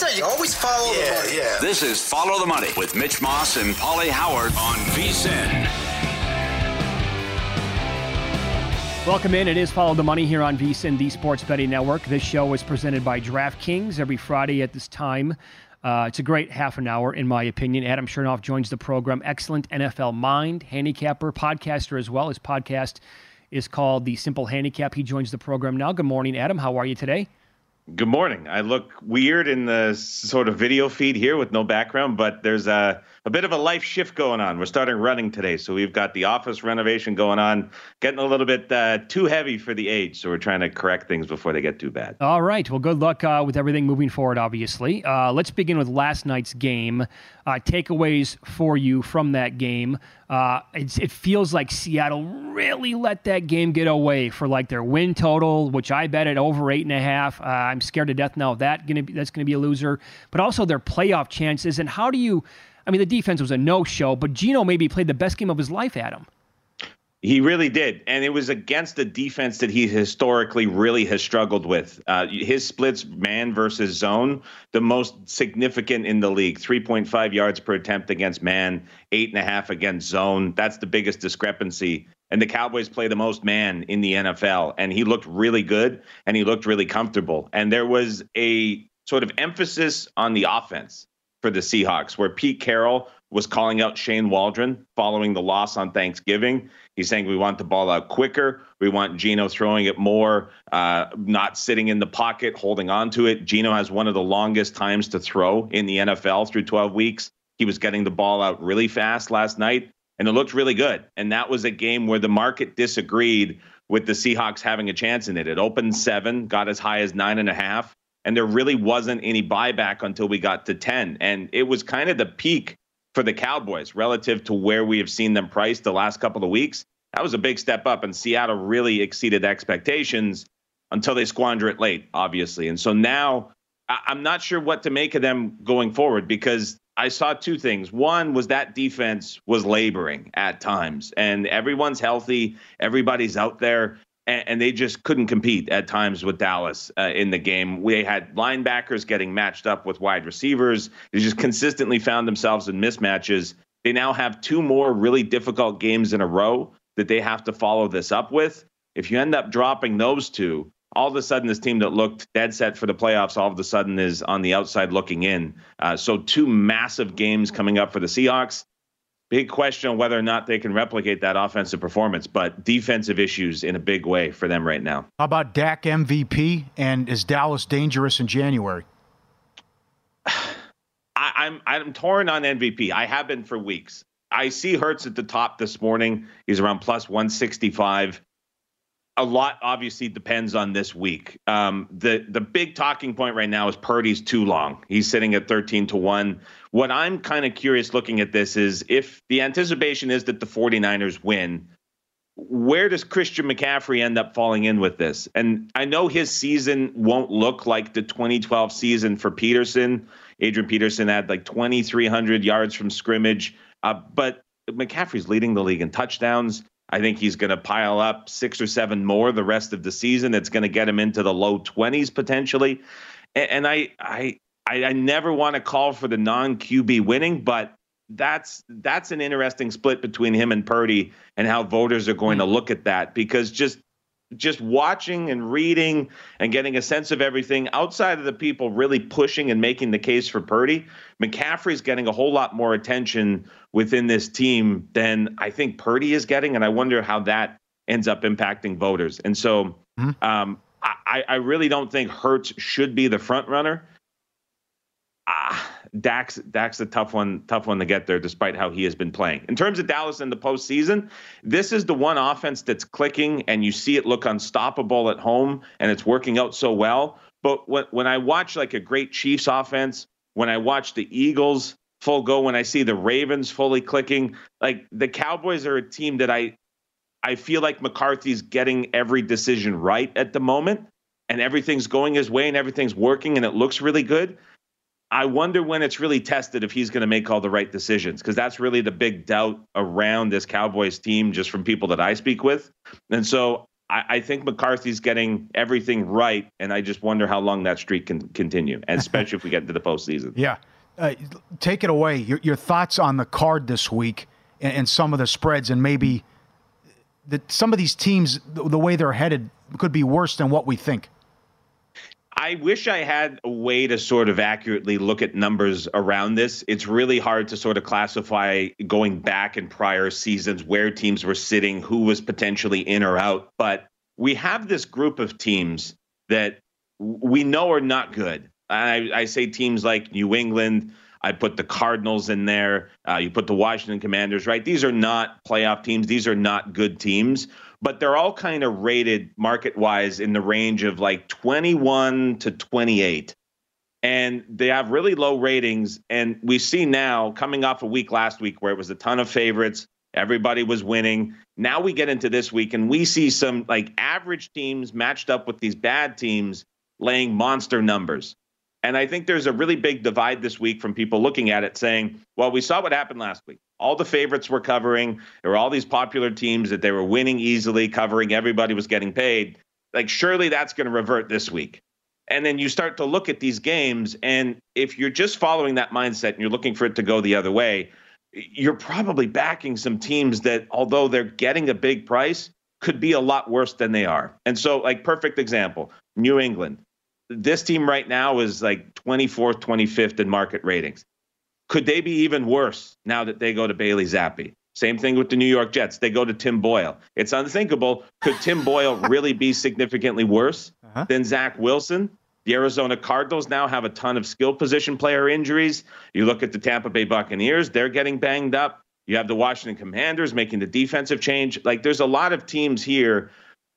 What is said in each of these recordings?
Money. That's what I always say. You always follow the money. Yeah. This is Follow the Money with Mitch Moss and Pauly Howard on VSIN. Welcome in. It is Follow the Money here on VSIN, the Sports Betting Network. This show is presented by DraftKings every Friday at this time. Uh, it's a great half an hour, in my opinion. Adam Chernoff joins the program. Excellent NFL mind, handicapper, podcaster as well. His podcast is called The Simple Handicap. He joins the program now. Good morning, Adam. How are you today? Good morning. I look weird in the sort of video feed here with no background, but there's a, a bit of a life shift going on. We're starting running today, so we've got the office renovation going on, getting a little bit uh, too heavy for the age. So we're trying to correct things before they get too bad. All right. Well, good luck uh, with everything moving forward, obviously. Uh, let's begin with last night's game. Uh, takeaways for you from that game. Uh, it feels like Seattle really let that game get away for like their win total, which I bet at over eight and a half. Uh, I'm scared to death now that gonna be, that's to be a loser, but also their playoff chances. And how do you? I mean, the defense was a no-show, but Geno maybe played the best game of his life, Adam. He really did. And it was against the defense that he historically really has struggled with. Uh, his splits, man versus zone, the most significant in the league 3.5 yards per attempt against man, eight and a half against zone. That's the biggest discrepancy. And the Cowboys play the most man in the NFL. And he looked really good and he looked really comfortable. And there was a sort of emphasis on the offense for the Seahawks, where Pete Carroll was calling out Shane Waldron following the loss on Thanksgiving. He's saying we want the ball out quicker. We want Geno throwing it more, uh, not sitting in the pocket, holding on to it. Geno has one of the longest times to throw in the NFL through 12 weeks. He was getting the ball out really fast last night, and it looked really good. And that was a game where the market disagreed with the Seahawks having a chance in it. It opened seven, got as high as nine and a half, and there really wasn't any buyback until we got to 10. And it was kind of the peak for the Cowboys relative to where we have seen them priced the last couple of weeks. That was a big step up, and Seattle really exceeded expectations until they squander it late, obviously. And so now I'm not sure what to make of them going forward because I saw two things. One was that defense was laboring at times, and everyone's healthy, everybody's out there and, and they just couldn't compete at times with Dallas uh, in the game. We had linebackers getting matched up with wide receivers. They just consistently found themselves in mismatches. They now have two more really difficult games in a row that they have to follow this up with. If you end up dropping those two, all of a sudden this team that looked dead set for the playoffs all of a sudden is on the outside looking in. Uh, so two massive games coming up for the Seahawks. Big question on whether or not they can replicate that offensive performance, but defensive issues in a big way for them right now. How about Dak MVP? And is Dallas dangerous in January? I, I'm I'm torn on MVP. I have been for weeks. I see Hurts at the top this morning. He's around plus 165 a lot obviously depends on this week. Um, the the big talking point right now is Purdy's too long. He's sitting at 13 to 1. What I'm kind of curious looking at this is if the anticipation is that the 49ers win, where does Christian McCaffrey end up falling in with this? And I know his season won't look like the 2012 season for Peterson. Adrian Peterson had like 2,300 yards from scrimmage, uh, but McCaffrey's leading the league in touchdowns. I think he's going to pile up six or seven more the rest of the season. It's going to get him into the low 20s potentially. And, and I, I, I, I never want to call for the non QB winning, but that's that's an interesting split between him and Purdy and how voters are going to mm-hmm. look at that because just just watching and reading and getting a sense of everything outside of the people really pushing and making the case for Purdy, McCaffrey's getting a whole lot more attention within this team than I think Purdy is getting. And I wonder how that ends up impacting voters. And so mm-hmm. um, I, I, really don't think Hurts should be the front runner. Dak's Dak's a tough one, tough one to get there, despite how he has been playing. In terms of Dallas in the postseason, this is the one offense that's clicking, and you see it look unstoppable at home, and it's working out so well. But when when I watch like a great Chiefs offense, when I watch the Eagles full go, when I see the Ravens fully clicking, like the Cowboys are a team that I I feel like McCarthy's getting every decision right at the moment, and everything's going his way, and everything's working, and it looks really good. I wonder when it's really tested if he's going to make all the right decisions because that's really the big doubt around this Cowboys team, just from people that I speak with. And so I, I think McCarthy's getting everything right, and I just wonder how long that streak can continue, and especially if we get into the postseason. Yeah, uh, take it away. Your, your, thoughts on the card this week and, and some of the spreads, and maybe that some of these teams, the, the way they're headed, could be worse than what we think. I wish I had a way to sort of accurately look at numbers around this. It's really hard to sort of classify going back in prior seasons where teams were sitting, who was potentially in or out. But we have this group of teams that we know are not good. I, I say teams like New England. I put the Cardinals in there. Uh, you put the Washington Commanders, right? These are not playoff teams. These are not good teams but they're all kind of rated market wise in the range of like 21 to 28. And they have really low ratings. And we see now, coming off a week last week where it was a ton of favorites, everybody was winning. Now we get into this week and we see some like average teams matched up with these bad teams laying monster numbers. And I think there's a really big divide this week from people looking at it saying, well, we saw what happened last week. All the favorites were covering. There were all these popular teams that they were winning easily, covering. Everybody was getting paid. Like, surely that's going to revert this week. And then you start to look at these games. And if you're just following that mindset and you're looking for it to go the other way, you're probably backing some teams that, although they're getting a big price, could be a lot worse than they are. And so, like, perfect example New England this team right now is like 24th, 25th in market ratings. Could they be even worse now that they go to Bailey Zappe? Same thing with the New York Jets. They go to Tim Boyle. It's unthinkable. Could Tim Boyle really be significantly worse uh-huh. than Zach Wilson? The Arizona Cardinals now have a ton of skill position player injuries. You look at the Tampa Bay Buccaneers, they're getting banged up. You have the Washington Commanders making the defensive change. Like there's a lot of teams here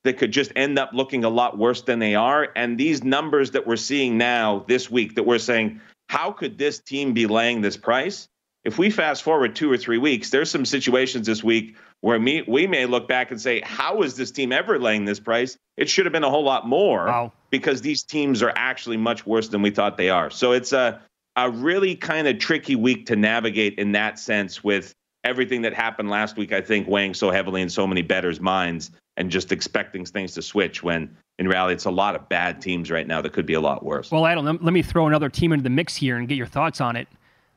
that could just end up looking a lot worse than they are. And these numbers that we're seeing now this week that we're saying, how could this team be laying this price? If we fast forward two or three weeks, there's some situations this week where me, we may look back and say, how is this team ever laying this price? It should have been a whole lot more wow. because these teams are actually much worse than we thought they are. So it's a, a really kind of tricky week to navigate in that sense with everything that happened last week, I think, weighing so heavily in so many bettors' minds and just expecting things to switch when in reality it's a lot of bad teams right now that could be a lot worse. Well, Adam, let me throw another team into the mix here and get your thoughts on it.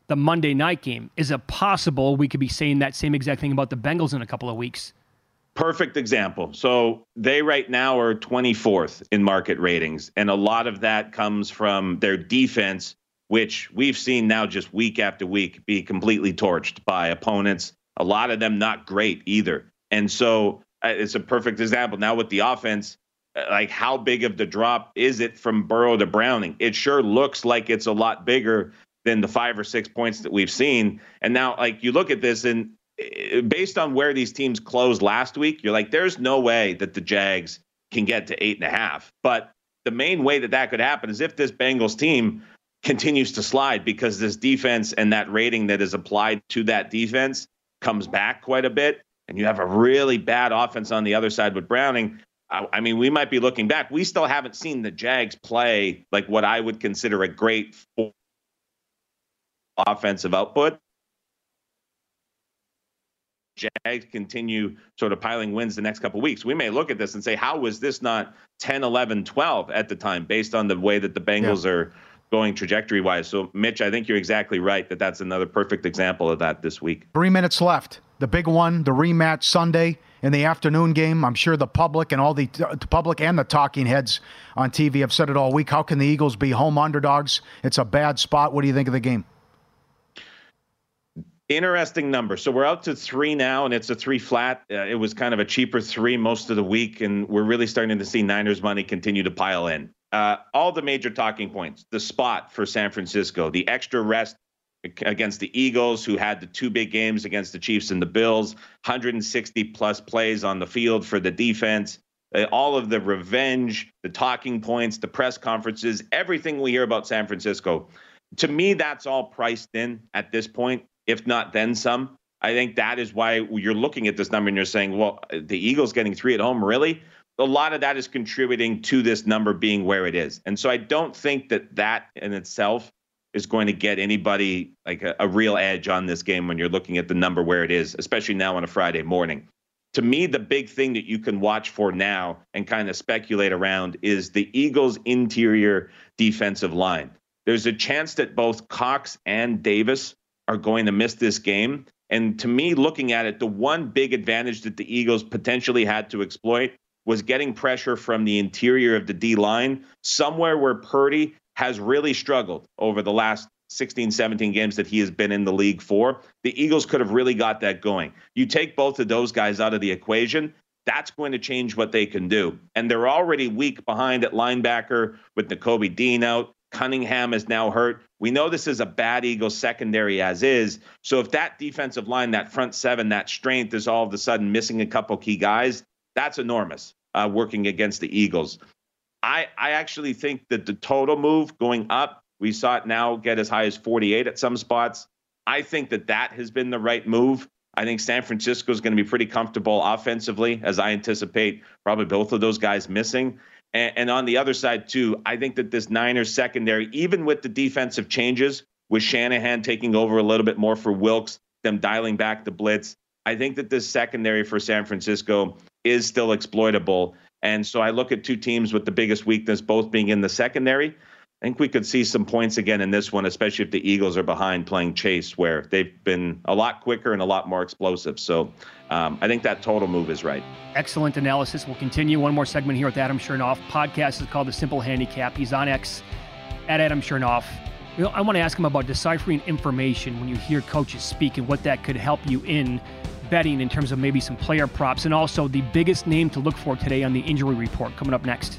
The Monday night game. Is it possible we could be saying that same exact thing about the Bengals in a couple of weeks? Perfect example. So they right now are 24th in market ratings, and a lot of that comes from their defense, which we've seen now just week after week be completely torched by opponents A lot of them not great either. And so it's a perfect example. Now with the offense, uh, like how big of the drop is it from Burrow to Browning? It sure looks like it's a lot bigger than the five or six points that we've seen. And now, like you look at this, and uh, based on where these teams closed last week, you're like, there's no way that the Jags can get to eight and a half. But the main way that that could happen is if this Bengals team continues to slide because this defense and that rating that is applied to that defense comes back quite a bit, and you have a really bad offense on the other side with Browning. I, I mean, we might be looking back. We still haven't seen the Jags play like what I would consider a great offensive output. Jags continue sort of piling wins the next couple weeks, we may look at this and say, how was this not 10, 11, 12 at the time based on the way that the Bengals yeah. are going trajectory wise? So, Mitch, I think you're exactly right that that's another perfect example of that this week. Three minutes left. The big one, the rematch Sunday in the afternoon game. I'm sure the public and all the, the public and the talking heads on TV have said it all week. How can the Eagles be home underdogs? It's a bad spot. What do you think of the game? Interesting number. So we're out to three now, and it's a three flat. Uh, it was kind of a cheaper three most of the week, and we're really starting to see Niners money continue to pile in. Uh, all the major talking points the spot for San Francisco, the extra rest against the Eagles, who had the two big games against the Chiefs and the Bills, 160 plus plays on the field for the defense. Uh, all of the revenge, the talking points, the press conferences, everything we hear about San Francisco. To me, that's all priced in at this point if not then some. I think that is why you're looking at this number and you're saying, well, the Eagles getting three at home, really? A lot of that is contributing to this number being where it is. And so I don't think that that in itself is going to get anybody like a, a real edge on this game when you're looking at the number where it is, especially now on a Friday morning. To me, the big thing that you can watch for now and kind of speculate around is the Eagles' interior defensive line. There's a chance that both Cox and Davis are going to miss this game. And to me, looking at it, the one big advantage that the Eagles potentially had to exploit was getting pressure from the interior of the D line, somewhere where Purdy has really struggled over the last 16, 17 games that he has been in the league for. The Eagles could have really got that going. You take both of those guys out of the equation, that's going to change what they can do. And they're already weak behind at linebacker with Nakobe Dean out. Cunningham is now hurt. We know this is a bad Eagles secondary as is. So if that defensive line, that front seven, that strength is all of a sudden missing a couple key guys, that's enormous uh, working against the Eagles. I, I actually think that the total move going up, we saw it now get as high as 48 at some spots. I think that that has been the right move. I think San Francisco is going to be pretty comfortable offensively, as I anticipate probably both of those guys missing. And, and on the other side, too, I think that this Niners secondary, even with the defensive changes, with Shanahan taking over a little bit more for Wilks, them dialing back the blitz, I think that this secondary for San Francisco is still exploitable. And so I look at two teams with the biggest weakness, both being in the secondary. I think we could see some points again in this one, especially if the Eagles are behind playing chase, where they've been a lot quicker and a lot more explosive. So um, I think that total move is right. Excellent analysis. We'll continue one more segment here with Adam Chernoff. Podcast is called The Simple Handicap. He's on X at Adam Chernoff. You know, I want to ask him about deciphering information when you hear coaches speak and what that could help you in betting in terms of maybe some player props and also the biggest name to look for today on the injury report coming up next.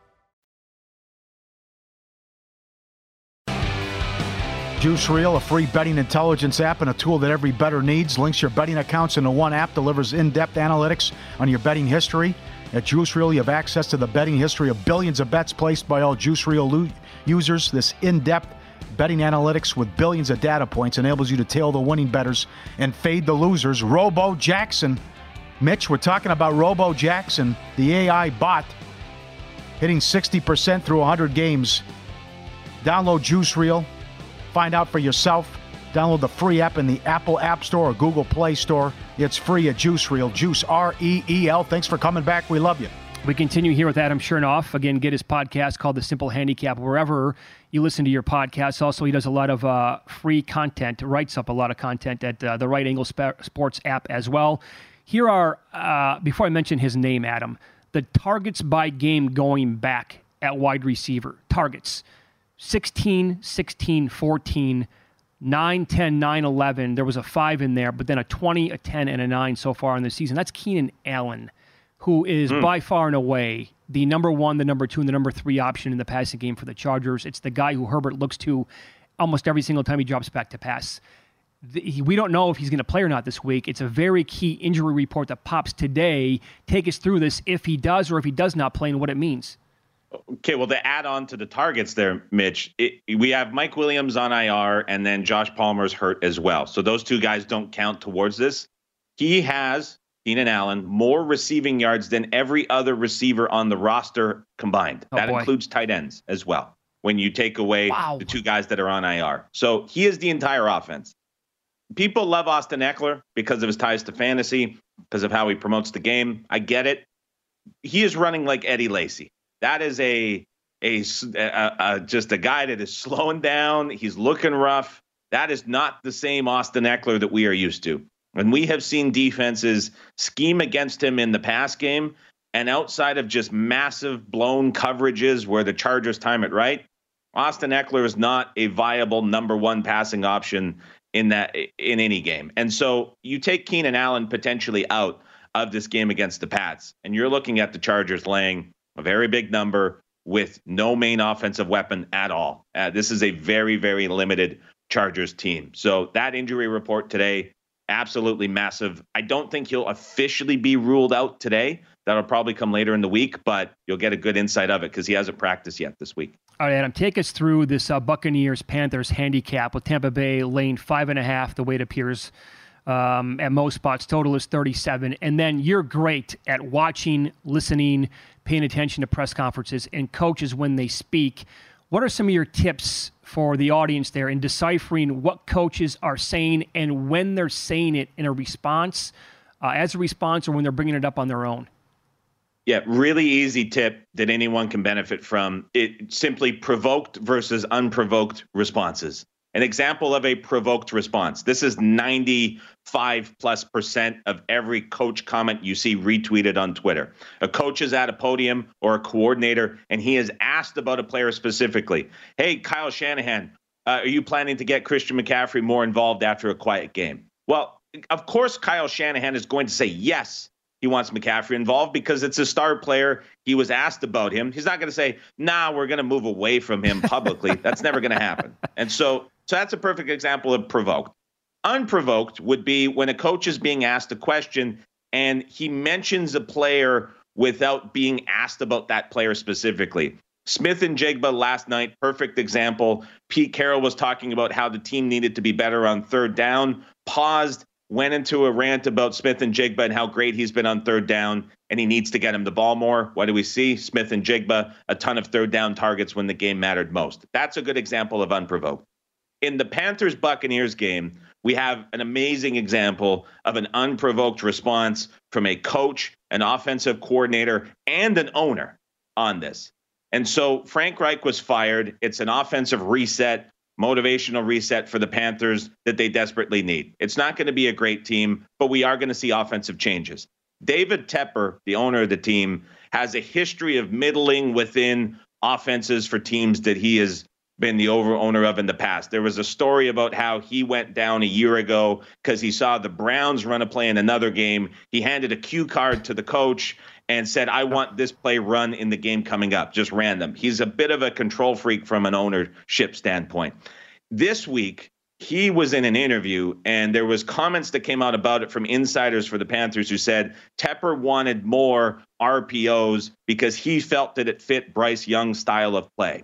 Juice Reel, a free betting intelligence app and a tool that every bettor needs, links your betting accounts into one app, delivers in-depth analytics on your betting history. At Juice Reel, you have access to the betting history of billions of bets placed by all Juice Reel lo- users. This in-depth betting analytics with billions of data points enables you to tail the winning bettors and fade the losers. Robo Jackson. Mitch, we're talking about Robo Jackson, the AI bot, hitting 60% through 100 games. Download Juice Reel. Find out for yourself. Download the free app in the Apple App Store or Google Play Store. It's free at Juice Reel. Juice R E E L. Thanks for coming back. We love you. We continue here with Adam Chernoff. Again, get his podcast called The Simple Handicap wherever you listen to your podcasts. Also, he does a lot of uh, free content, writes up a lot of content at uh, the Right Angle Sp- Sports app as well. Here are, uh, before I mention his name, Adam, the targets by game going back at wide receiver. Targets 16, 16, 14, 9, 10, 9, 11. There was a 5 in there, but then a 20, a 10, and a 9 so far in the season. That's Keenan Allen, who is Hmm. by far and away the number one, the number two, and the number three option in the passing game for the Chargers. It's the guy who Herbert looks to almost every single time he drops back to pass. The- he- we don't know if he's going to play or not this week. It's a very key injury report that pops today. Take us through this if he does or if he does not play and what it means. Okay, well, to add on to the targets there, Mitch, it, we have Mike Williams on IR and then Josh Palmer's hurt as well. So those two guys don't count towards this. He has, Keenan Allen, more receiving yards than every other receiver on the roster combined. Oh, that boy. includes tight ends as well, when you take away Wow. the two guys that are on IR. So he is the entire offense. People love Austin Ekeler because of his ties to fantasy, because of how he promotes the game. I get it. He is running like Eddie Lacy. That is a a, a- a- just a guy that is slowing down. He's looking rough. That is not the same Austin Ekeler that we are used to. And we have seen defenses scheme against him in the pass game, and outside of just massive blown coverages where the Chargers time it right, Austin Ekeler is not a viable number one passing option in that in any game. And so you take Keenan Allen potentially out of this game against the Pats, and you're looking at the Chargers laying a very big number with no main offensive weapon at all. Uh, this is a very, very limited Chargers team. So that injury report today, absolutely massive. I don't think he'll officially be ruled out today. That'll probably come later in the week, but you'll get a good insight of it because he hasn't practiced yet this week. All right, Adam, take us through this uh, Buccaneers Panthers handicap with Tampa Bay lane five and a half, the way it appears um, at most spots. Total is 37. And then you're great at watching, listening, paying attention to press conferences and coaches when they speak. What are some of your tips for the audience there in deciphering what coaches are saying and when they're saying it in a response, uh, as a response, or when they're bringing it up on their own? Yeah, really easy tip that anyone can benefit from. It simply provoked versus unprovoked responses. An example of a provoked response. This is 95 plus percent of every coach comment you see retweeted on Twitter. A coach is at a podium or a coordinator and he is asked about a player specifically. Hey, Kyle Shanahan, uh, are you planning to get Christian McCaffrey more involved after a quiet game? Well, of course, Kyle Shanahan is going to say yes he wants McCaffrey involved because it's a star player. He was asked about him. He's not going to say, "Nah, we're going to move away from him publicly." that's never going to happen. And so, so that's a perfect example of provoked. Unprovoked would be when a coach is being asked a question and he mentions a player without being asked about that player specifically. Smith-Njigba last night, perfect example. Pete Carroll was talking about how the team needed to be better on third down, paused, went into a rant about Smith-Njigba and how great he's been on third down, and he needs to get him the ball more. What do we see? Smith-Njigba, a ton of third down targets when the game mattered most. That's a good example of unprovoked. In the Panthers Buccaneers game, we have an amazing example of an unprovoked response from a coach, an offensive coordinator, and an owner on this. And so Frank Reich was fired. It's an offensive reset, motivational reset for the Panthers that they desperately need. It's not going to be a great team, but we are going to see offensive changes. David Tepper, the owner of the team, has a history of middling within offenses for teams that he has been the over owner of in the past. There was a story about how he went down a year ago because he saw the Browns run a play in another game. He handed a cue card to the coach and said, I want this play run in the game coming up, just random. He's a bit of a control freak from an ownership standpoint. This week, he was in an interview and there was comments that came out about it from insiders for the Panthers who said Tepper wanted more RPOs because he felt that it fit Bryce Young's style of play.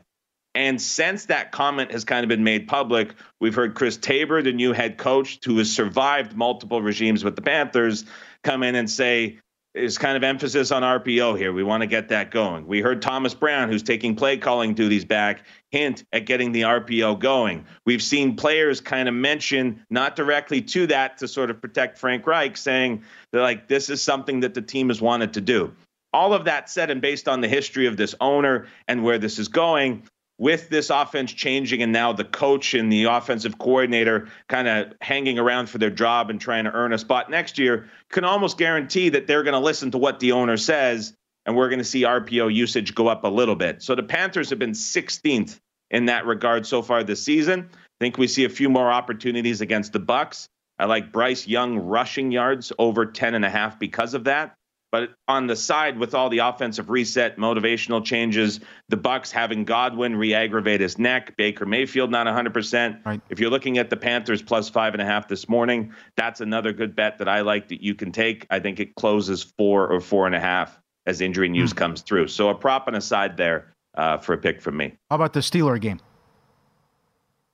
And since that comment has kind of been made public, we've heard Chris Tabor, the new head coach, who has survived multiple regimes with the Panthers, come in and say, is kind of emphasis on RPO here. We want to get that going. We heard Thomas Brown, who's taking play calling duties back, hint at getting the RPO going. We've seen players kind of mention, not directly to that, to sort of protect Frank Reich, saying that like this is something that the team has wanted to do. All of that said, and based on the history of this owner and where this is going, with this offense changing and now the coach and the offensive coordinator kind of hanging around for their job and trying to earn a spot next year, can almost guarantee that they're going to listen to what the owner says and we're going to see RPO usage go up a little bit. So the Panthers have been 16th in that regard so far this season. I think we see a few more opportunities against the Bucks. I like Bryce Young rushing yards over 10 and a half because of that. But on the side, with all the offensive reset, motivational changes, the Bucks having Godwin re-aggravate his neck, Baker Mayfield not 100. percent Right. If you're looking at the Panthers plus five and a half this morning, that's another good bet that I like that you can take. I think it closes four or four and a half as injury news Hmm. comes through. So a prop and a side there uh, for a pick from me. How about the Steeler game?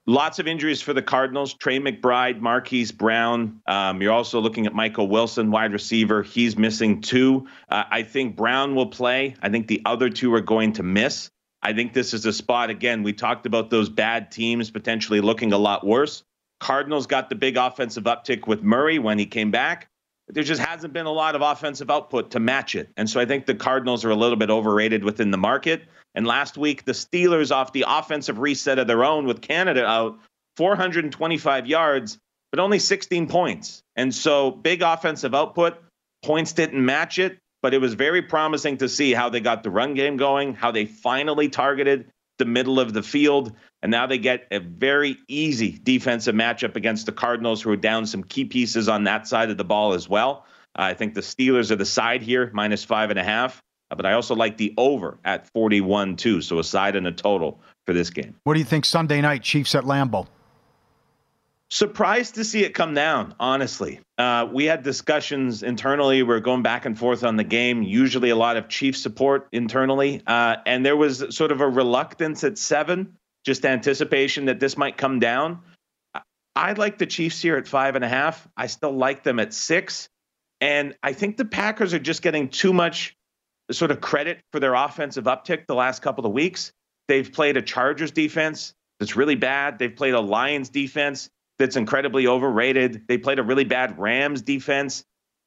Lots of injuries for the Cardinals. Trey McBride, Marquise Brown. Um, you're also looking at Michael Wilson, wide receiver. He's missing two. Uh, I think Brown will play. I think the other two are going to miss. I think this is a spot, again, we talked about those bad teams potentially looking a lot worse. Cardinals got the big offensive uptick with Murray when he came back. There just hasn't been a lot of offensive output to match it. And so I think the Cardinals are a little bit overrated within the market. And last week, the Steelers, off the offensive reset of their own with Canada out, 425 yards, but only 16 points. And so big offensive output. Points didn't match it, but it was very promising to see how they got the run game going, how they finally targeted the middle of the field. And now they get a very easy defensive matchup against the Cardinals, who are down some key pieces on that side of the ball as well. I think the Steelers are the side here, minus five and a half. Uh, But I also like the over at 41 too. So a side and a total for this game. What do you think Sunday night, Chiefs at Lambeau? Surprised to see it come down, honestly. Uh, we had discussions internally. We are going back and forth on the game, usually a lot of Chiefs support internally. Uh, and there was sort of a reluctance at seven, just anticipation that this might come down. I- like the Chiefs here at five and a half. I still like them at six. And I think the Packers are just getting too much sort of credit for their offensive uptick the last couple of weeks. They've played a Chargers defense that's really bad. They've played a Lions defense that's incredibly overrated. They played a really bad Rams defense.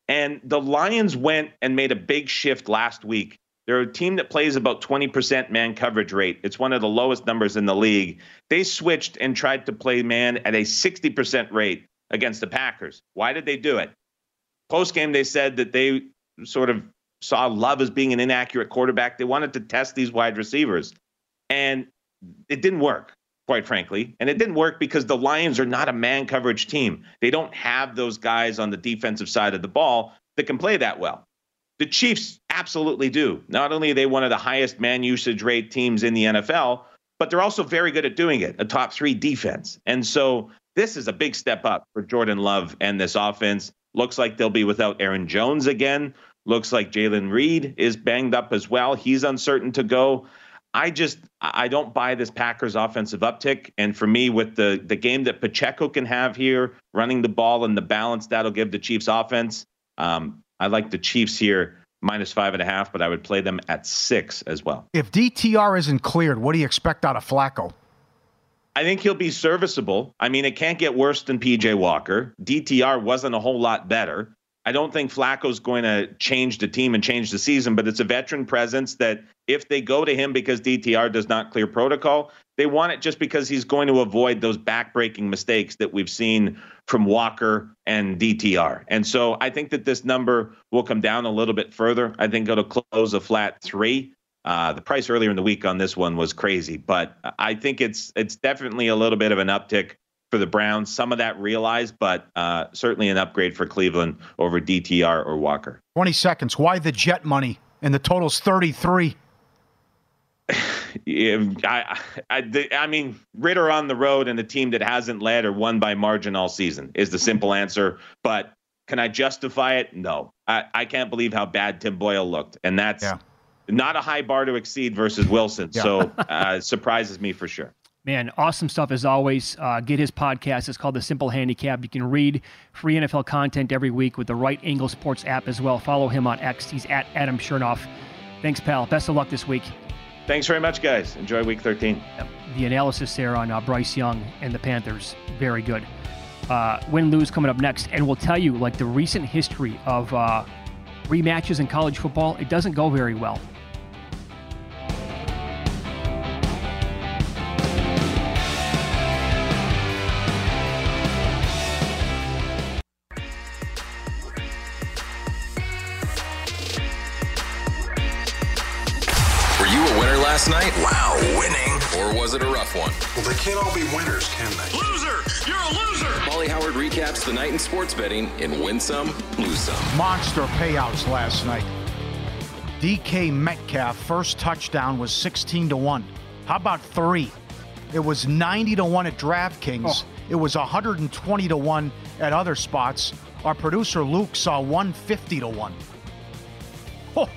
And the Lions went and made a big shift last week. They're a team that plays about 20% man coverage rate. It's one of the lowest numbers in the league. They switched and tried to play man at a 60% rate against the Packers. Why did they do it? Post game, they said that they sort of saw Love as being an inaccurate quarterback. They wanted to test these wide receivers. And it didn't work, quite frankly. And it didn't work because the Lions are not a man coverage team. They don't have those guys on the defensive side of the ball that can play that well. The Chiefs absolutely do. Not only are they one of the highest man usage rate teams in the NFL, but they're also very good at doing it, a top three defense. And so this is a big step up for Jordan Love and this offense. Looks like they'll be without Aaron Jones again. Looks like Jalen Reed is banged up as well. He's uncertain to go. I just I don't buy this Packers offensive uptick. And for me, with the the game that Pacheco can have here, running the ball and the balance that'll give the Chiefs offense, um, I like the Chiefs here minus five and a half, but I would play them at six as well. If DTR isn't cleared, what do you expect out of Flacco? I think he'll be serviceable. I mean, it can't get worse than PJ Walker. DTR wasn't a whole lot better. I don't think Flacco's going to change the team and change the season, but it's a veteran presence that if they go to him because DTR does not clear protocol, they want it just because he's going to avoid those backbreaking mistakes that we've seen from Walker and DTR. And so I think that this number will come down a little bit further. I think it'll close a flat three. Uh, the price earlier in the week on this one was crazy, but I think it's it's definitely a little bit of an uptick for the Browns. Some of that realized, but uh, certainly an upgrade for Cleveland over DTR or Walker. 20 seconds. Why the jet money? And the total's 33. I, I, I mean, Ridder on the road and the team that hasn't led or won by margin all season is the simple answer. But can I justify it? No. I, I can't believe how bad Tim Boyle looked. And that's yeah. not a high bar to exceed versus Wilson. Yeah. So uh, surprises me for sure. Man, awesome stuff as always. Uh, get his podcast. It's called The Simple Handicap. You can read free NFL content every week with the Right Angle Sports app as well. Follow him on X. He's at Adam Chernoff. Thanks, pal. Best of luck this week. Thanks very much, guys. Enjoy week 13. The analysis there on uh, Bryce Young and the Panthers, very good. Uh, win lose coming up next. And we'll tell you, like, the recent history of uh, rematches in college football, it doesn't go very well. Can't all be winners, can they? Loser! You're a loser! Molly Howard recaps the night in sports betting in Win Some, Lose Some. Monster payouts last night. DK Metcalf, first touchdown was 16 to 1. How about three? It was 90 to 1 at DraftKings. Oh. It was 120 to 1 at other spots. Our producer Luke saw 150 to 1. Oh,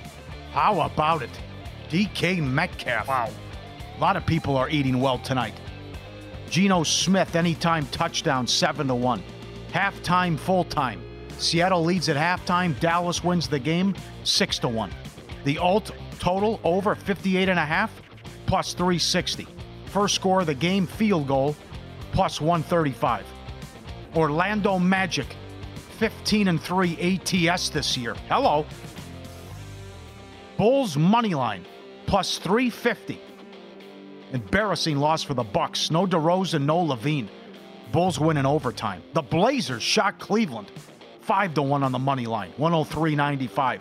how about it? DK Metcalf. Wow. A lot of people are eating well tonight. Geno Smith, anytime touchdown, 7 to 1. Halftime, full time. Seattle leads at halftime. Dallas wins the game, 6 to 1. The alt total over 58 and a half, plus 360. First score of the game, field goal, plus 135. Orlando Magic, 15 and 3 ATS this year. Hello. Bulls money line, plus 350. Embarrassing loss for the Bucks. No DeRozan, no LaVine. Bulls win in overtime. The Blazers shot Cleveland 5 to 1 on the money line, 103.95.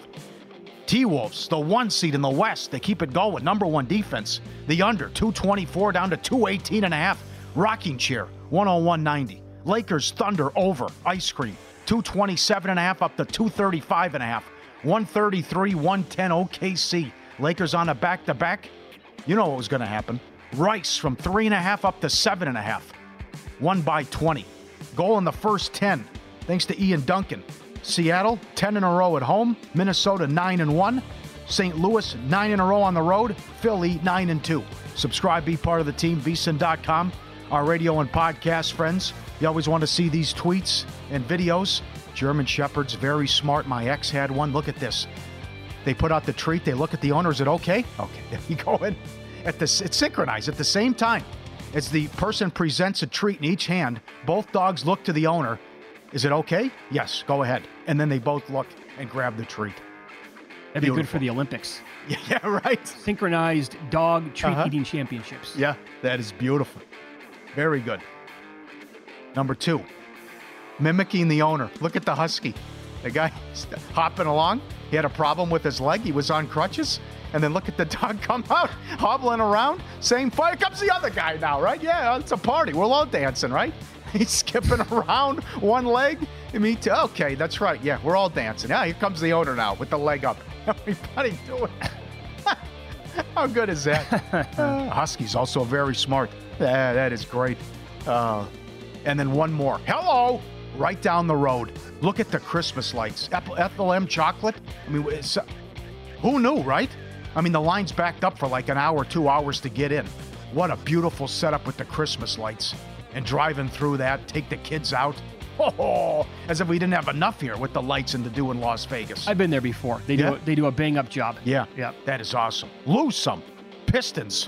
T Wolves, the one seed in the West, they keep it going. Number one defense. The under, 224 down to 218 and a half. Rocking chair, 101.90. Lakers Thunder over, ice cream, 227 and a half up to 235 and a half. 133, 110 OKC. Lakers on a back to back. You know what was going to happen. Rice from three and a half up to seven and a half. One by 20. Goal in the first 10, thanks to Ian Duncan. Seattle, 10 in a row at home. Minnesota, 9 and 1. St. Louis, 9 in a row on the road. Philly, 9 and 2. Subscribe, be part of the team, vsin.com. Our radio and podcast friends. You always want to see these tweets and videos. German Shepherds, very smart. My ex had one. Look at this. They put out the treat. They look at the owner. Is it okay? Okay. There you go in. At the, it's synchronized at the same time. As the person presents a treat in each hand, both dogs look to the owner. Is it okay? Yes, go ahead. And then they both look and grab the treat. That'd Beautiful. be good for the Olympics. Yeah, yeah right. Synchronized dog treat uh-huh. eating championships. Yeah, that is beautiful. Very good. Number two, mimicking the owner. Look at the husky. The guy hopping along. He had a problem with his leg. He was on crutches. And then look at the dog come out, hobbling around, saying, Fire comes the other guy now, right? Yeah, it's a party. We're all dancing, right? He's skipping around one leg. Me too. Okay, that's right. Yeah, we're all dancing. Yeah, here comes the owner now with the leg up. Everybody do it. How good is that? uh, Husky's also very smart. Yeah, that is great. Uh, and then one more. Hello. right down the road. Look at the Christmas lights. Eth- Ethel M chocolate. I mean, uh, who knew, right? I mean, the line's backed up for like an hour, two hours to get in. What a beautiful setup with the Christmas lights and driving through that, take the kids out. Oh, as if we didn't have enough here with the lights and to do in Las Vegas. I've been there before. They Yeah? do a, they do a bang up job. Yeah. Yeah. That is awesome. Lose some. Pistons.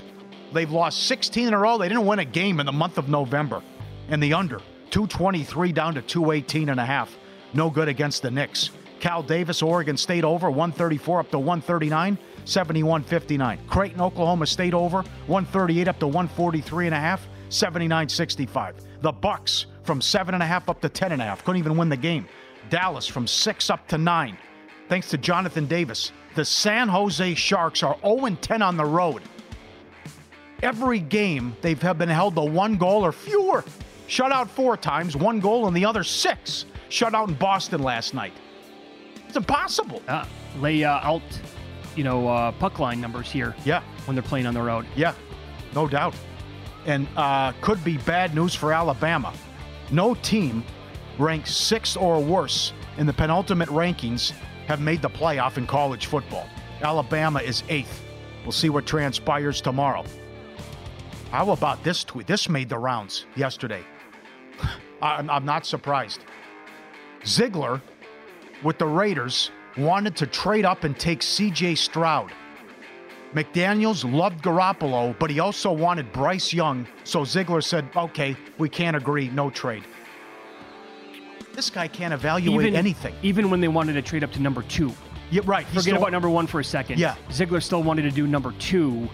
They've lost 16 in a row. They didn't win a game in the month of November. And the under, 223 down to 218 and a half. No good against the Knicks. Cal Davis, Oregon State over, 134 up to 139, 71 59. Creighton, Oklahoma State over, 138 up to 143 and a half, 79 65. The Bucks from seven and a half up to 10 and a half. Couldn't even win the game. Dallas from six up to nine thanks to Jonathan Davis. The San Jose Sharks are 0 10 on the road. Every game, they've been held to one goal or fewer. Shut out four times, one goal, and the other six. Shut out in Boston last night. It's impossible. Uh, lay uh, out, you know, uh, puck line numbers here. Yeah. When they're playing on the road. Yeah, no doubt. And uh, could be bad news for Alabama. No team ranked sixth or worse in the penultimate rankings have made the playoff in college football. Alabama is eighth. We'll see what transpires tomorrow. How about this tweet? This made the rounds yesterday. I'm, I'm not surprised. Ziegler, with the Raiders, wanted to trade up and take CJ Stroud. McDaniels loved Garoppolo, but he also wanted Bryce Young. So Ziegler said, okay, we can't agree, no trade. This guy can't evaluate even, anything. Even when they wanted to trade up to number two. Yeah, right. Forget still- about number one for a second. Yeah. Ziegler still wanted to do number two,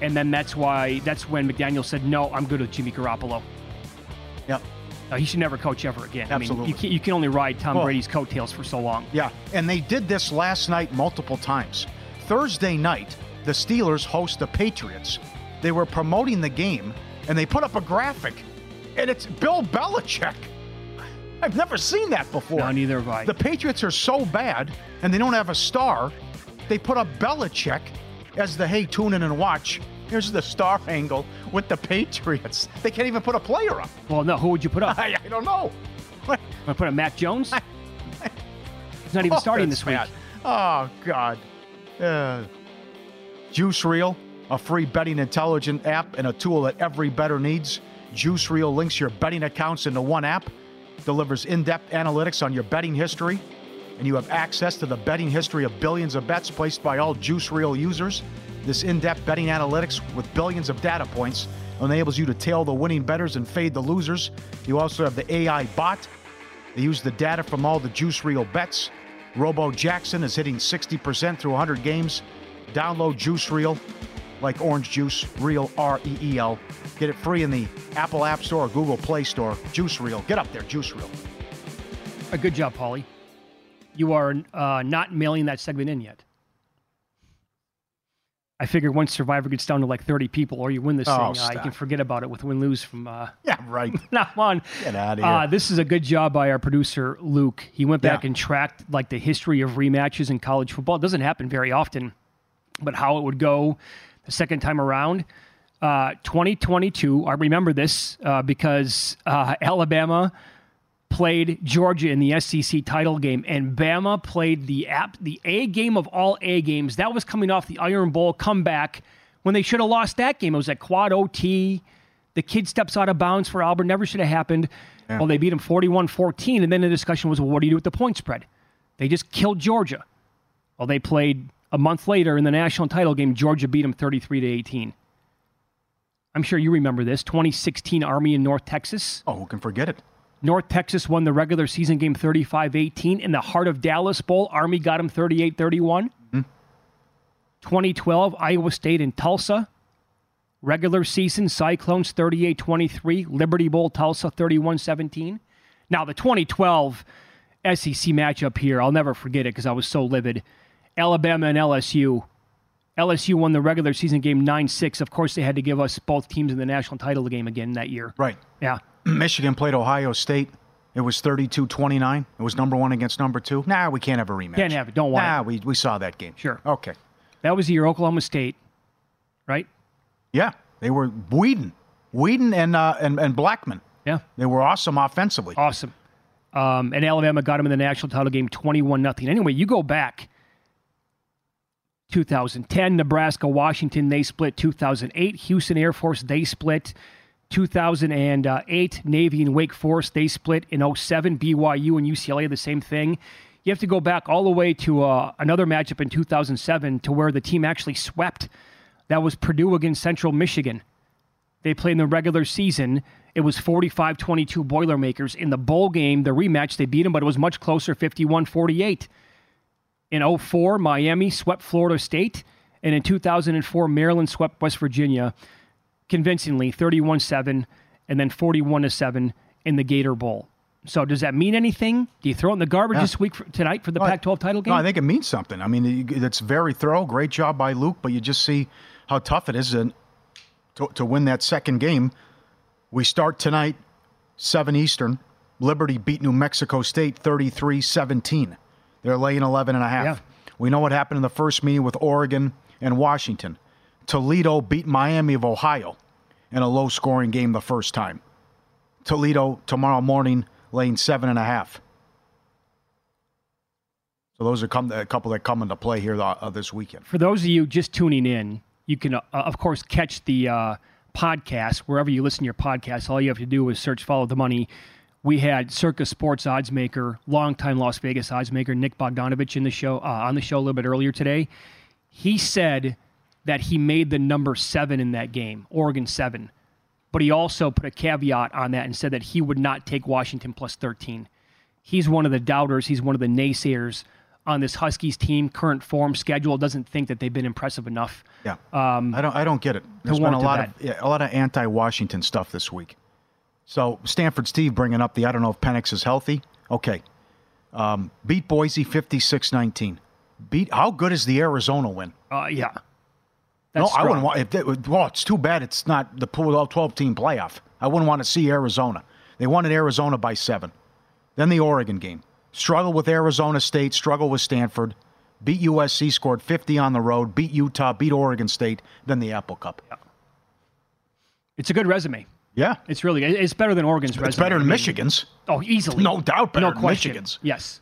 and then that's why that's when McDaniel said, "No, I'm good with Jimmy Garoppolo." Yep. Uh, he should never coach ever again. I mean, Absolutely. you can, you can only ride Tom Well- Brady's coattails for so long. Yeah, and they did this last night multiple times. Thursday night, the Steelers host the Patriots. They were promoting the game, and they put up a graphic, and it's Bill Belichick. I've never seen that before. No, neither have I. The Patriots are so bad, and they don't have a star. They put up Belichick as the hey, tune in and watch. Here's the star angle with the Patriots. They can't even put a player up. Well, no, who would you put up? I, I don't know. To put up Mac Jones? He's not even Oh, starting this week. Oh God. Uh, Juice Reel, a free betting intelligent app and a tool that every bettor needs. Juice Reel links your betting accounts into one app, delivers in-depth analytics on your betting history, and you have access to the betting history of billions of bets placed by all Juice Reel users. This in-depth betting analytics with billions of data points enables you to tail the winning bettors and fade the losers. You also have the AI bot they use the data from all the Juice Reel bets. Robo Jackson is hitting 60% through 100 games. Download Juice Reel like orange juice, real R E E L. Get it free in the Apple App Store or Google Play Store. Juice Reel. Get up there, Juice Reel. A good job, Paulie. You are uh, not mailing that segment in yet. I figured once Survivor gets down to like 30 people or you win this Oh, thing, uh, you can forget about it with win lose from uh, Yeah, right. now on. Get outta Uh, here. this is a good job by our producer, Luke. He went back Yeah. and tracked like the history of rematches in college football. It doesn't happen very often, but how it would go the second time around. Uh, 2022, I remember this uh, because uh, Alabama played Georgia in the SEC title game, and Bama played the app, the A game of all A games. That was coming off the Iron Bowl comeback when they should have lost that game. It was at quad OT. The kid steps out of bounds for Auburn. Never should have happened. Well, they beat him 41 14. And then the discussion was, well, what do you do with the point spread? They just killed Georgia. Well, they played a month later in the national title game. Georgia beat them 33 to 18. I'm sure you remember this 2016 Army in North Texas. Oh, who can forget it? North Texas won the regular season game 35 18. In the heart of Dallas Bowl, Army got them 38 31. Hmm. 2012, Iowa State in Tulsa. Regular season, Cyclones 38 23. Liberty Bowl, Tulsa 31 17. Now, the 2012 SEC matchup here, I'll never forget it because I was so livid. Alabama and LSU. LSU won the regular season game 9 6. Of course, they had to give us both teams in the national title game again that year. Right. Yeah. Michigan played Ohio State. It was 32 29. It was number one against number two. Nah, we can't have a rematch. Can't have it. Don't want nah, it. we, we saw that game. Sure. Okay. That was the year Oklahoma State, right? Yeah, they were Weeden, Weeden and uh, and and Blackmon. Yeah, they were awesome offensively. Awesome. Um, and Alabama got them in the national title game 21 nothing. Anyway, you go back 2010, Nebraska, Washington, they split. 2008, Houston Air Force, they split. 2008, Navy and Wake Forest, they split. In 07, BYU and UCLA, the same thing. You have to go back all the way to uh, another matchup in 2007 to where the team actually swept. That was Purdue against Central Michigan. They played in the regular season. It was 45 22 Boilermakers. In the bowl game, the rematch, they beat them, but it was much closer 51 48. In 04, Miami swept Florida State. And in 2004, Maryland swept West Virginia convincingly 31 7 and then 41 7 in the Gator Bowl. So does that mean anything? Do you throw it in the garbage Yeah. this week for, tonight for the No, Pac-12 title game? No, I think it means something. I mean, it's very thorough. Great job by Luke, but you just see how tough it is to, to win that second game. We start tonight, 7 Eastern. Liberty beat New Mexico State 33 17. They're laying 11 and a half. Yeah. We know what happened in the first meeting with Oregon and Washington. Toledo beat Miami of Ohio in a low scoring game the first time. Toledo tomorrow morning laying seven and a half. So those are come, a couple that come into play here uh, this weekend. For those of you just tuning in, you can, uh, of course, catch the uh, podcast wherever you listen to your podcast. All you have to do is search Follow the Money. We had Circa Sports odds maker, longtime Las Vegas odds maker Nick Bogdanovich in the show uh, on the show a little bit earlier today. He said that he made the number seven in that game, Oregon seven, but he also put a caveat on that and said that he would not take Washington plus thirteen. He's one of the doubters. He's one of the naysayers on this Huskies team. Current form schedule doesn't think that they've been impressive enough. Yeah, um, I don't. I don't get it. There's been a lot of yeah, a lot of anti-Washington stuff this week. So Stanford Steve bringing up the I don't know if Penix is healthy. Okay, um, beat Boise 56-19. Beat how good is the Arizona win? Uh, yeah. No, That's I wouldn't want. Well, it's too bad it's not the pool 12 team playoff. I wouldn't want to see Arizona. They wanted Arizona by seven. Then the Oregon game. Struggle with Arizona State. Struggle with Stanford. Beat USC. Scored 50 on the road. Beat Utah. Beat Oregon State. Then the Apple Cup. Yeah. It's a good resume. Yeah. It's really it's better than Oregon's resume. It's better I than mean, Michigan's. Oh, easily. No doubt better no than question. Michigan's. Yes.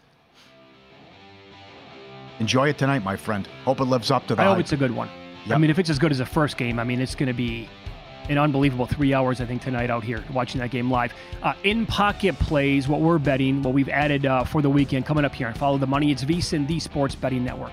Enjoy it tonight, my friend. Hope it lives up to the I hope hype. it's a good one. I mean, if it's as good as the first game, I mean, it's going to be an unbelievable three hours, I think, tonight out here watching that game live. Uh, in pocket plays, what we're betting, what we've added uh, for the weekend coming up here and follow the money. It's VSIN, the Sports Betting Network.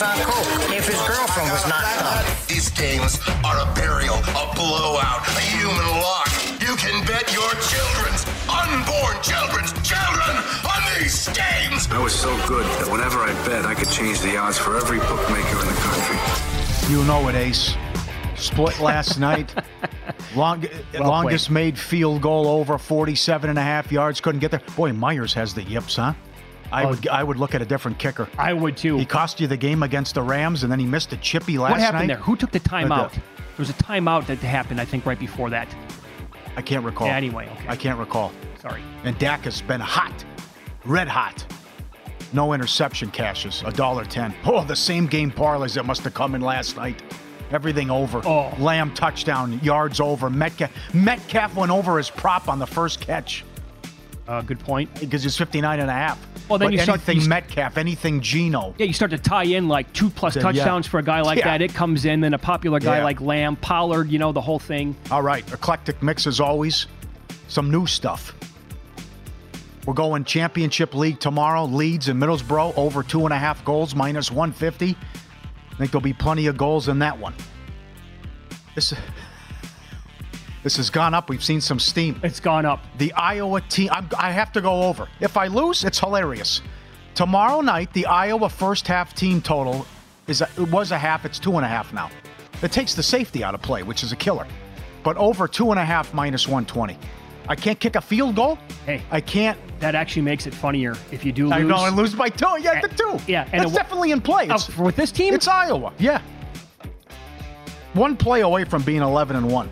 Was on coke if his girlfriend was not up. These games are a burial, a blowout, a human lock. You can bet your children's unborn children's children on these games. I was so good that whenever I bet, I could change the odds for every bookmaker in the country. You know it, Ace. Split last night. Long, Well longest made field goal over 47 and a half yards. Couldn't get there. Boy, Myers has the yips, huh? I Oh. would I would look at a different kicker. I would too. He cost you the game against the Rams, and then he missed a chippy last night. what happened night. there? Who took the Uh, the- timeout? There was a timeout that happened, I think, right before that. I can't recall. Yeah, anyway, okay. I can't recall. Sorry. And Dak has been hot, red hot. No interception caches, a dollar ten. Oh, the same game parlays that must have come in last night. Everything over. Oh. Lamb touchdown, yards over. Metcalf, Metcalf went over his prop on the first catch Uh, good point. because it's 59 and a half. Well, then But you start- anything Metcalf, anything Geno. Yeah, you start to tie in like two plus Then, yeah. touchdowns for a guy like Yeah. that. It comes in, then a popular guy Yeah. like Lamb, Pollard, you know, the whole thing. All right, eclectic mix as always. Some new stuff. We're going championship league tomorrow. Leeds and Middlesbrough over two and a half goals, minus 150. I think there'll be plenty of goals in that one. This, this has gone up. We've seen some steam. It's gone up. The Iowa team, I'm, I have to go over. If I lose, it's hilarious. Tomorrow night, the Iowa first half team total is a, it was a half. It's two and a half now. It takes the safety out of play, which is a killer. But over two and a half minus 120. I can't kick a field goal. Hey, I can't. That actually makes it funnier if you do lose. I know I lose by two. Yeah, the two. Yeah, and that's it- definitely in play. Oh, It's, for- with this team, it's Iowa. Yeah, one play away from being 11 and one.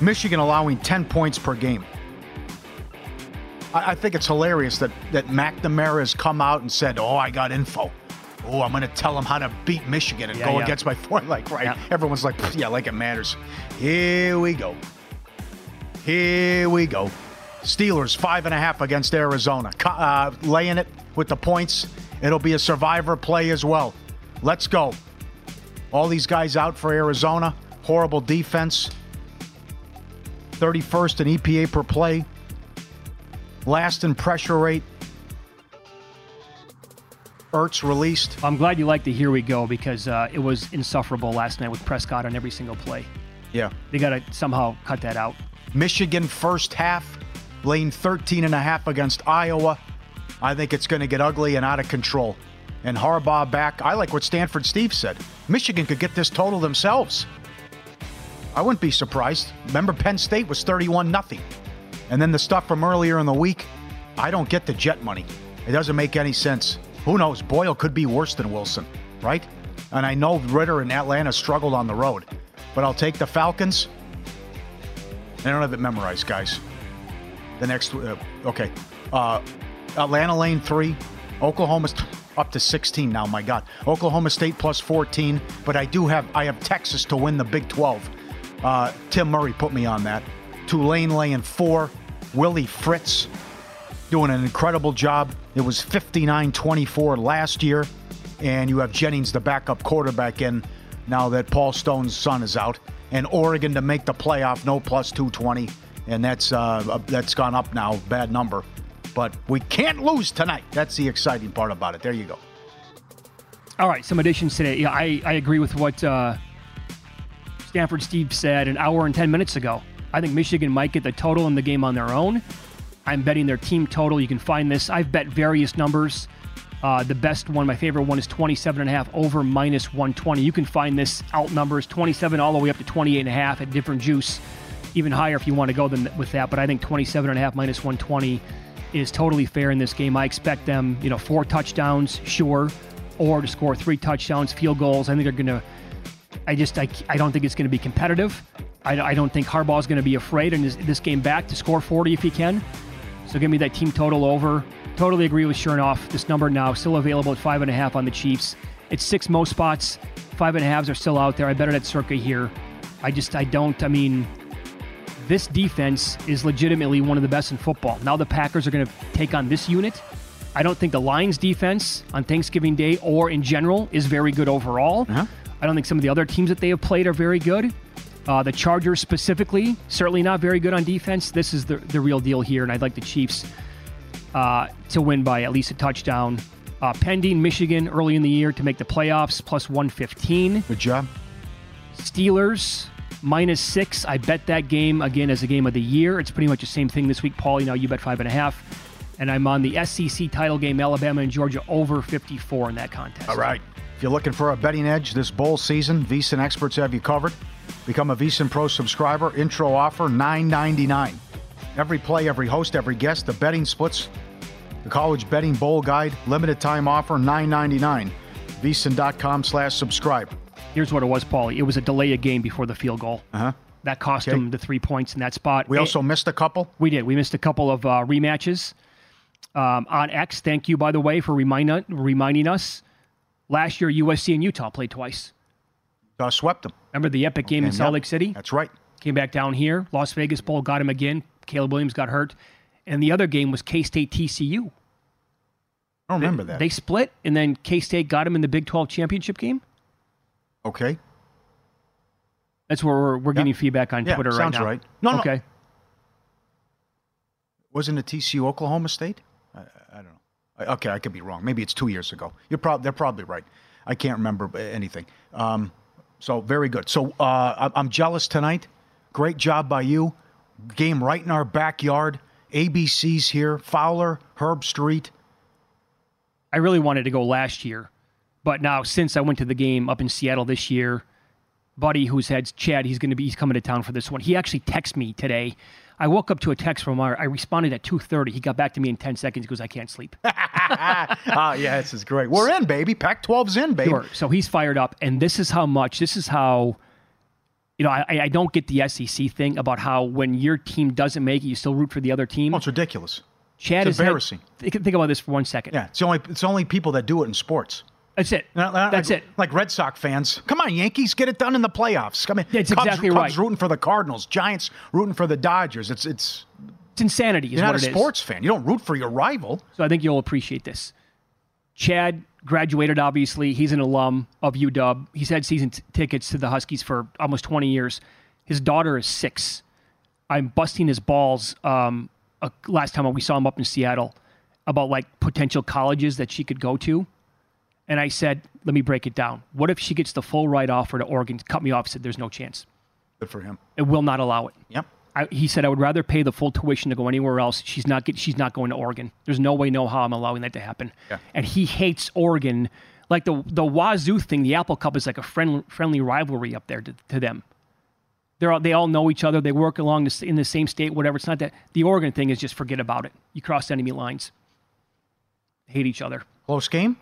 Michigan allowing 10 points per game. I, I think it's hilarious that that McNamara has come out and said, "Oh, I got info. Oh, I'm going to tell them how to beat Michigan and Yeah, go yeah. against my form." Like, right? Yeah. Everyone's like, "Yeah, like it matters." Here we go. Here we go. Steelers five and a half against Arizona, uh, laying it with the points. It'll be a survivor play as well. Let's go. All these guys out for Arizona. Horrible defense. 31st in EPA per play. Last in pressure rate. Ertz released. I'm glad you like the here we go because uh, it was insufferable last night with Prescott on every single play. Yeah. They got to somehow cut that out. Michigan first half, lane 13 and a half against Iowa. I think it's going to get ugly and out of control. And Harbaugh back. I like what Stanford Steve said. Michigan could get this total themselves. I wouldn't be surprised. Remember, Penn State was 31 nothing, And then the stuff from earlier in the week, I don't get the jet money. It doesn't make any sense. Who knows? Boyle could be worse than Wilson, right? And I know Ridder and Atlanta struggled on the road, but I'll take the Falcons. I don't have it memorized, guys. The next, uh, okay. Uh, Atlanta lane three. Oklahoma's t- up to 16 now. My God, Oklahoma State plus 14. But I do have I have Texas to win the Big 12. Uh, Tim Murray put me on that. Tulane laying four. Willie Fritz doing an incredible job. It was 59-24 last year, and you have Jennings, the backup quarterback, in now that Paul Stone's son is out, and Oregon to make the playoff, no plus 220, and that's uh, that's gone up now, bad number, but we can't lose tonight. That's the exciting part about it. There you go. All right, some additions today. Yeah, I, I agree with what uh, Stanford Steve said an hour and 10 minutes ago. I think Michigan might get the total in the game on their own. I'm betting their team total. You can find this. I've bet various numbers. Uh, the best one, my favorite one, is 27 and a half over minus 120. You can find this out numbers 27 all the way up to 28 and a half at different juice, even higher if you want to go than with that. But I think 27 and a half minus 120 is totally fair in this game. I expect them, you know, four touchdowns, sure, or to score three touchdowns, field goals. I think they're going to. I just I, I don't think it's going to be competitive. I, I don't think Harbaugh is going to be afraid in this, this game back to score 40 if he can. So give me that team total over. Totally agree with Chernoff. This number now still available at five and a half on the Chiefs. It's six most spots. Five and a halves are still out there. I bet it at Circa here. I just I don't. I mean, this defense is legitimately one of the best in football. Now the Packers are going to take on this unit. I don't think the Lions defense on Thanksgiving Day or in general is very good overall. Uh-huh. I don't think some of the other teams that they have played are very good. Uh, the Chargers specifically, certainly not very good on defense. This is the, the real deal here, and I'd like the Chiefs uh, to win by at least a touchdown. Uh, pending Michigan early in the year to make the playoffs, plus 115. Good job. Steelers minus six. I bet that game again as a game of the year. It's pretty much the same thing this week, Paul. You know, you bet five and a half. And I'm on the SEC title game, Alabama and Georgia, over 54 in that contest. All right. If you're looking for a betting edge this bowl season, VSiN experts have you covered. Become a VSiN Pro subscriber. Intro offer $9.99. Every play, every host, every guest, the betting splits, the college betting bowl guide, limited time offer $9.99. VSiN.com slash subscribe. Here's what it was, Paulie. It was a delay of game before the field goal. Uh-huh. That cost Okay. them the three points in that spot. We It- also missed a couple. We did. We missed a couple of uh, rematches um, on X. Thank you, by the way, for remind, reminding us. Last year, USC and Utah played twice. Uh, swept them. Remember the epic game in Salt yep. Lake City? That's right. Came back down here. Las Vegas Bowl got him again. Caleb Williams got hurt. And the other game was K State TCU. I don't remember that. They split, and then K State got him in the Big 12 championship game. okay. That's where we're, we're getting feedback on Yeah, Twitter right now. sounds right. No, no. okay. Wasn't it TCU Oklahoma State? I, I don't know. I- Okay, I could be wrong. Maybe it's two years ago. You're probably they're probably right. I can't remember anything. Um, so very good. So uh, I'm jealous tonight. Great job by you. Game right in our backyard. ABC's here. Fowler, Herbstreit. I really wanted to go last year, but now since I went to the game up in Seattle this year, buddy who's had Chad, he's going to be he's coming to town for this one. He actually texted me today. I woke up to a text from our. I responded at two thirty. He got back to me in ten seconds. He goes, "I can't sleep." ah, yeah, this is great. We're in, baby. Pac-12's in, baby. Sure. So he's fired up, and this is how much. This is how. You know, I, I don't get the SEC thing about how when your team doesn't make it, you still root for the other team. Oh, it's ridiculous. Chad It's is embarrassing. think, think about this for one second. Yeah, it's the only it's the only people that do it in sports. That's it. That's it. Like Red Sox fans, come on, Yankees, get it done in the playoffs. Come on, That's Cubs, exactly Cubs right. rooting for the Cardinals, Giants rooting for the Dodgers. It's it's It's insanity. Is you're not what a it is. sports fan. You don't root for your rival. So I think you'll appreciate this. Chad graduated, obviously. He's an alum of UW. He's had season t- tickets to the Huskies for almost 20 years. His daughter is six. I'm busting his balls um, uh, last time we saw him up in Seattle about like potential colleges that she could go to. And I said, let me break it down. What if she gets the full ride offer to Oregon? Cut me off, said, there's no chance. Good for him. It will not allow it. Yep. I, he said, I would rather pay the full tuition to go anywhere else. She's not get, she's not going to Oregon. There's no way, no how I'm allowing that to happen. Yeah. And he hates Oregon. Like the the Wazoo thing, the Apple Cup is like a friendly friendly rivalry up there to, to them. They're all, they all know each other. They work along the, in the same state, whatever. It's not that the Oregon thing is just forget about it. You cross enemy lines. Hate each other. Close game.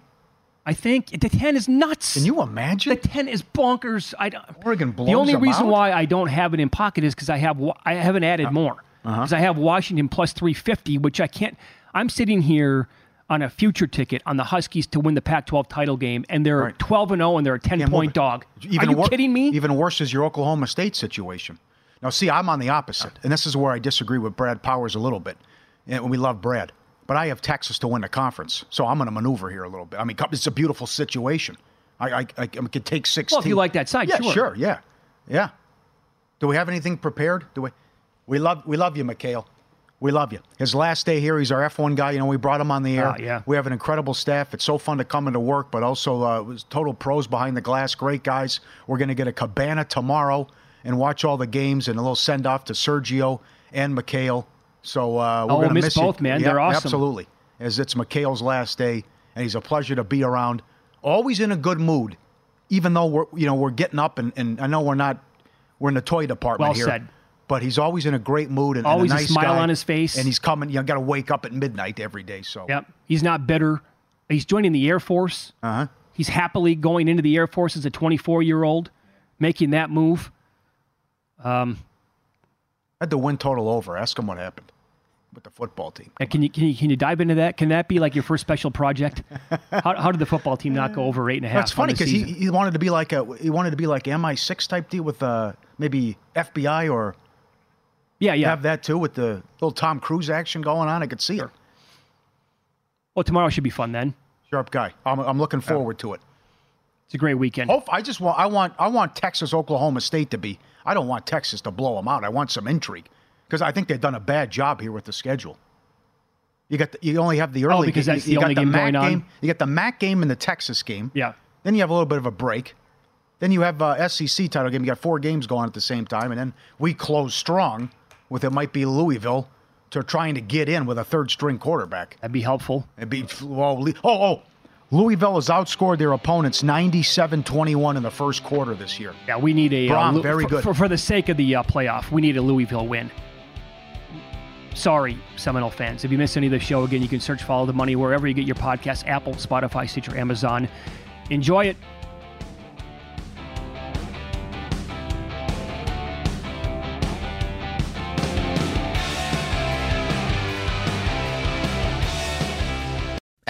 I think the ten is nuts. Can you imagine? The ten is bonkers. I don't, Oregon blows the only them reason out? why I don't have it in pocket is because I have I haven't added more Uh-huh. because I have Washington plus three fifty, which I can't. I'm sitting here on a future ticket on the Huskies to win the Pac-12 title game, and they're twelve and zero, and they're a ten Can't point dog. Even Are you wor- kidding me? Even worse is your Oklahoma State situation. Now, see, I'm on the opposite, and this is where I disagree with Brad Powers a little bit. And we love Brad, but I have Texas to win the conference, so I'm going to maneuver here a little bit. I mean, it's a beautiful situation. I, I, I could take 16. Well, if you like that side, yeah, sure. sure, yeah, yeah. Do we have anything prepared? Do we? We love, we love you, Mikhail. We love you. His last day here, he's our F1 guy. You know, we brought him on the air. Ah, yeah. We have an incredible staff. It's so fun to come into work, but also uh, it was total pros behind the glass. Great guys. We're going to get a cabana tomorrow and watch all the games and a little send off to Sergio and Mikhail. So uh, we're Oh, going to miss miss both, you. man. They're awesome. Absolutely. As it's Mikhail's last day, and he's a pleasure to be around. Always in a good mood, even though we're you know we're getting up and, and I know we're not we're in the toy department Well here. said. But he's always in a great mood and, and Always a nice smile guy. on his face. and he's coming. You know, got to wake up at midnight every day. So Yep. He's not bitter. He's joining the Air Force. Uh huh. He's happily going into the Air Force as a 24 year old, making that move. Um, had the win total over. Ask him what happened. With the football team. And can you, can you can you dive into that? Can that be like your first special project? how, how did the football team not go over eight and a half? That's funny because he, he wanted to be like a he wanted to be like MI6 type deal with uh, maybe FBI or yeah yeah have that too with the little Tom Cruise action going on. I could see it. Well, tomorrow should be fun then. Sharp guy. I'm, I'm looking forward to it. It's a great weekend. Hope I just want I want I want Texas Oklahoma State to be. I don't want Texas to blow them out. I want some intrigue because I think they've done a bad job here with the schedule. You got the, you only have the early Oh, because game. that's you, the you only got the game MAC going on? game. You got the MAC game and the Texas game. Yeah. Then you have a little bit of a break. Then you have uh, SEC title game. You got four games going at the same time, and then we close strong with it might be Louisville to trying to get in with a third string quarterback. That'd be helpful. It'd be well, oh oh. Louisville has outscored their opponents 97-21 in the first quarter this year. Yeah, we need a uh, Brohm, Lou- very good. For, for the sake of the uh, playoff. We need a Louisville win. Sorry, Seminole fans. If you missed any of the show, again, you can search Follow the Money wherever you get your podcasts Apple, Spotify, Stitcher, Amazon. Enjoy it.